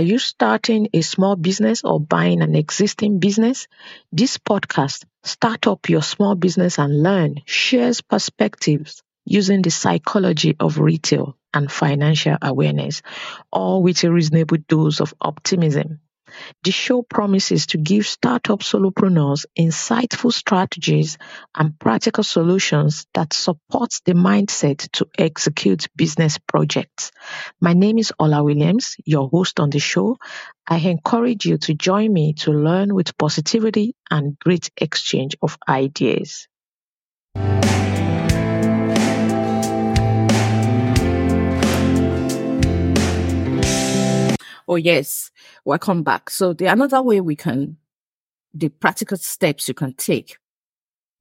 Are you starting a small business or buying an existing business? This podcast, Start Up Your Small Business and Learn, shares perspectives using the psychology of retail and financial awareness, all with a reasonable dose of optimism. The show promises to give startup solopreneurs insightful strategies and practical solutions that support the mindset to execute business projects. My name is Ola Williams, your host on the show. I encourage you to join me to learn with positivity and great exchange of ideas. Oh, yes, welcome back. So the another way we can, the practical steps you can take.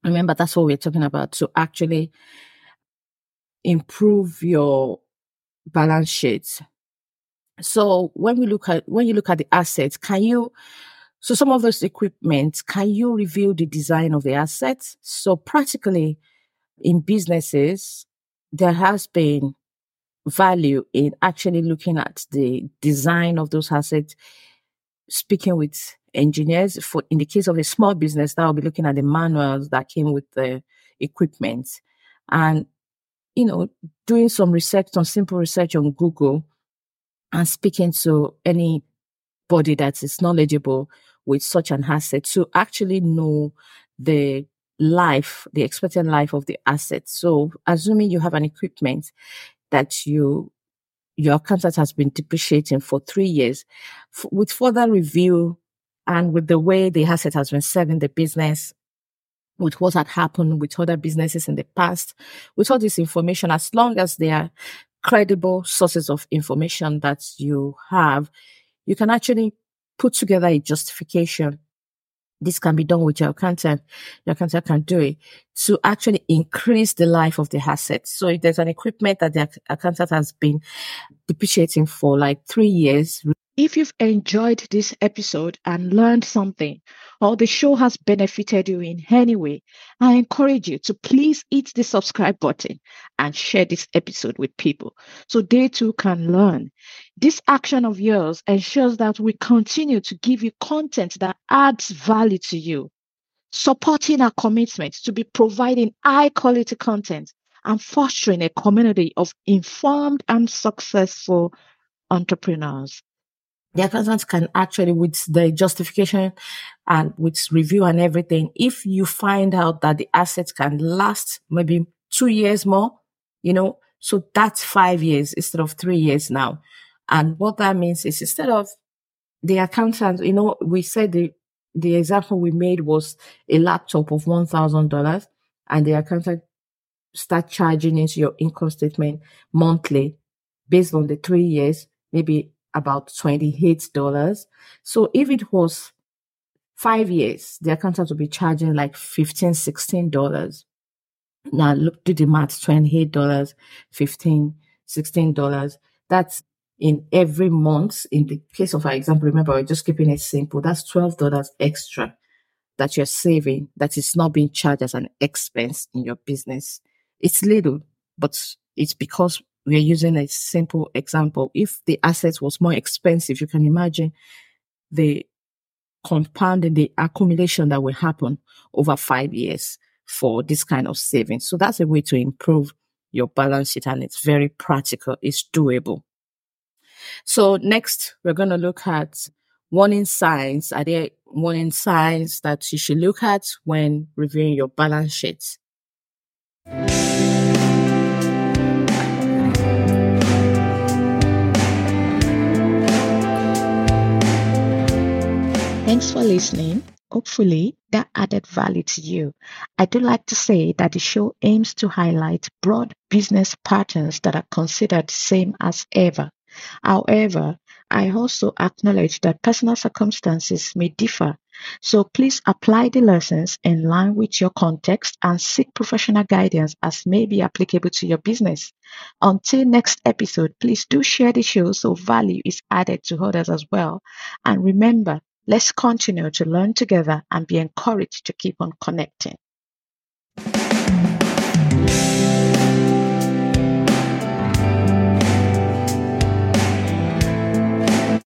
Remember, that's what we're talking about to actually improve your balance sheets. So when we look at, when you look at the assets, can you, so some of those equipment, can you review the design of the assets? So practically in businesses, there has been value in actually looking at the design of those assets, speaking with engineers. For in the case of a small business, that will be looking at the manuals that came with the equipment, and you know, doing some research, some simple research on Google, and speaking to anybody that is knowledgeable with such an asset to actually know the life, the expected life of the asset. So, assuming you have an equipment, that you your contract has been depreciating for three years. F- with further review and with the way the asset has been serving the business, with what had happened with other businesses in the past, with all this information, as long as they are credible sources of information that you have, you can actually put together a justification this can be done with your accountant. Your accountant can do it to actually increase the life of the asset. So if there's an equipment that the accountant has been depreciating for like three years, if you've enjoyed this episode and learned something, or the show has benefited you in any way, I encourage you to please hit the subscribe button and share this episode with people so they too can learn. This action of yours ensures that we continue to give you content that adds value to you, supporting our commitment to be providing high quality content and fostering a community of informed and successful entrepreneurs the accountant can actually, with the justification and with review and everything, if you find out that the assets can last maybe two years more, you know, so that's five years instead of three years now. And what that means is instead of the accountant, you know, we said the, the example we made was a laptop of $1,000 and the accountant start charging into your income statement monthly based on the three years, maybe about $28. So if it was five years, the accountant would be charging like $15, $16. Now look, do the math, $28, $15, $16. That's in every month. In the case of our example, remember, we're just keeping it simple. That's $12 extra that you're saving that is not being charged as an expense in your business. It's little, but it's because we are using a simple example. If the asset was more expensive, you can imagine the compounding, the accumulation that will happen over five years for this kind of savings. So that's a way to improve your balance sheet and it's very practical. It's doable. So next, we're going to look at warning signs. Are there warning signs that you should look at when reviewing your balance sheet? Thanks for listening. Hopefully, that added value to you. I do like to say that the show aims to highlight broad business patterns that are considered the same as ever. However, I also acknowledge that personal circumstances may differ. So please apply the lessons in line with your context and seek professional guidance as may be applicable to your business. Until next episode, please do share the show so value is added to others as well. And remember, Let's continue to learn together and be encouraged to keep on connecting.